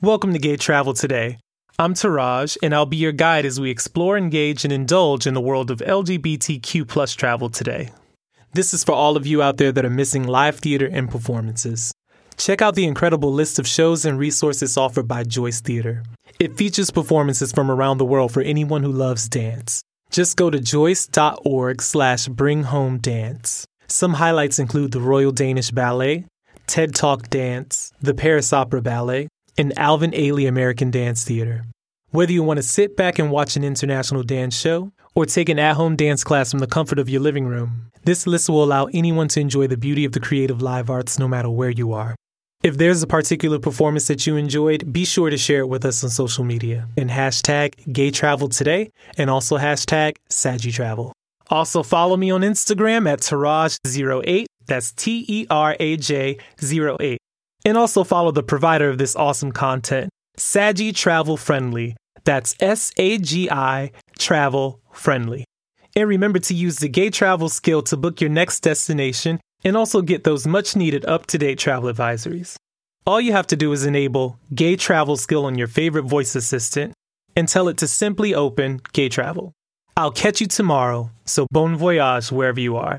Welcome to Gay Travel Today. I'm Teraj, and I'll be your guide as we explore, engage, and indulge in the world of LGBTQ plus travel today. This is for all of you out there that are missing live theater and performances. Check out the incredible list of shows and resources offered by Joyce Theater. It features performances from around the world for anyone who loves dance. Just go to joyce.org slash bring home dance. Some highlights include the Royal Danish Ballet, TED Talk Dance, the Paris Opera Ballet, and Alvin Ailey American Dance Theater. Whether you want to sit back and watch an international dance show or take an at home dance class from the comfort of your living room, this list will allow anyone to enjoy the beauty of the creative live arts no matter where you are. If there's a particular performance that you enjoyed, be sure to share it with us on social media and hashtag gay travel today and also hashtag Sagi Travel. Also follow me on Instagram at Teraj08. That's T E R A J 08. And also follow the provider of this awesome content, Sagi Travel Friendly. That's S A G I Travel Friendly. And remember to use the gay travel skill to book your next destination and also get those much needed up to date travel advisories. All you have to do is enable Gay Travel skill on your favorite voice assistant and tell it to simply open Gay Travel. I'll catch you tomorrow, so bon voyage wherever you are.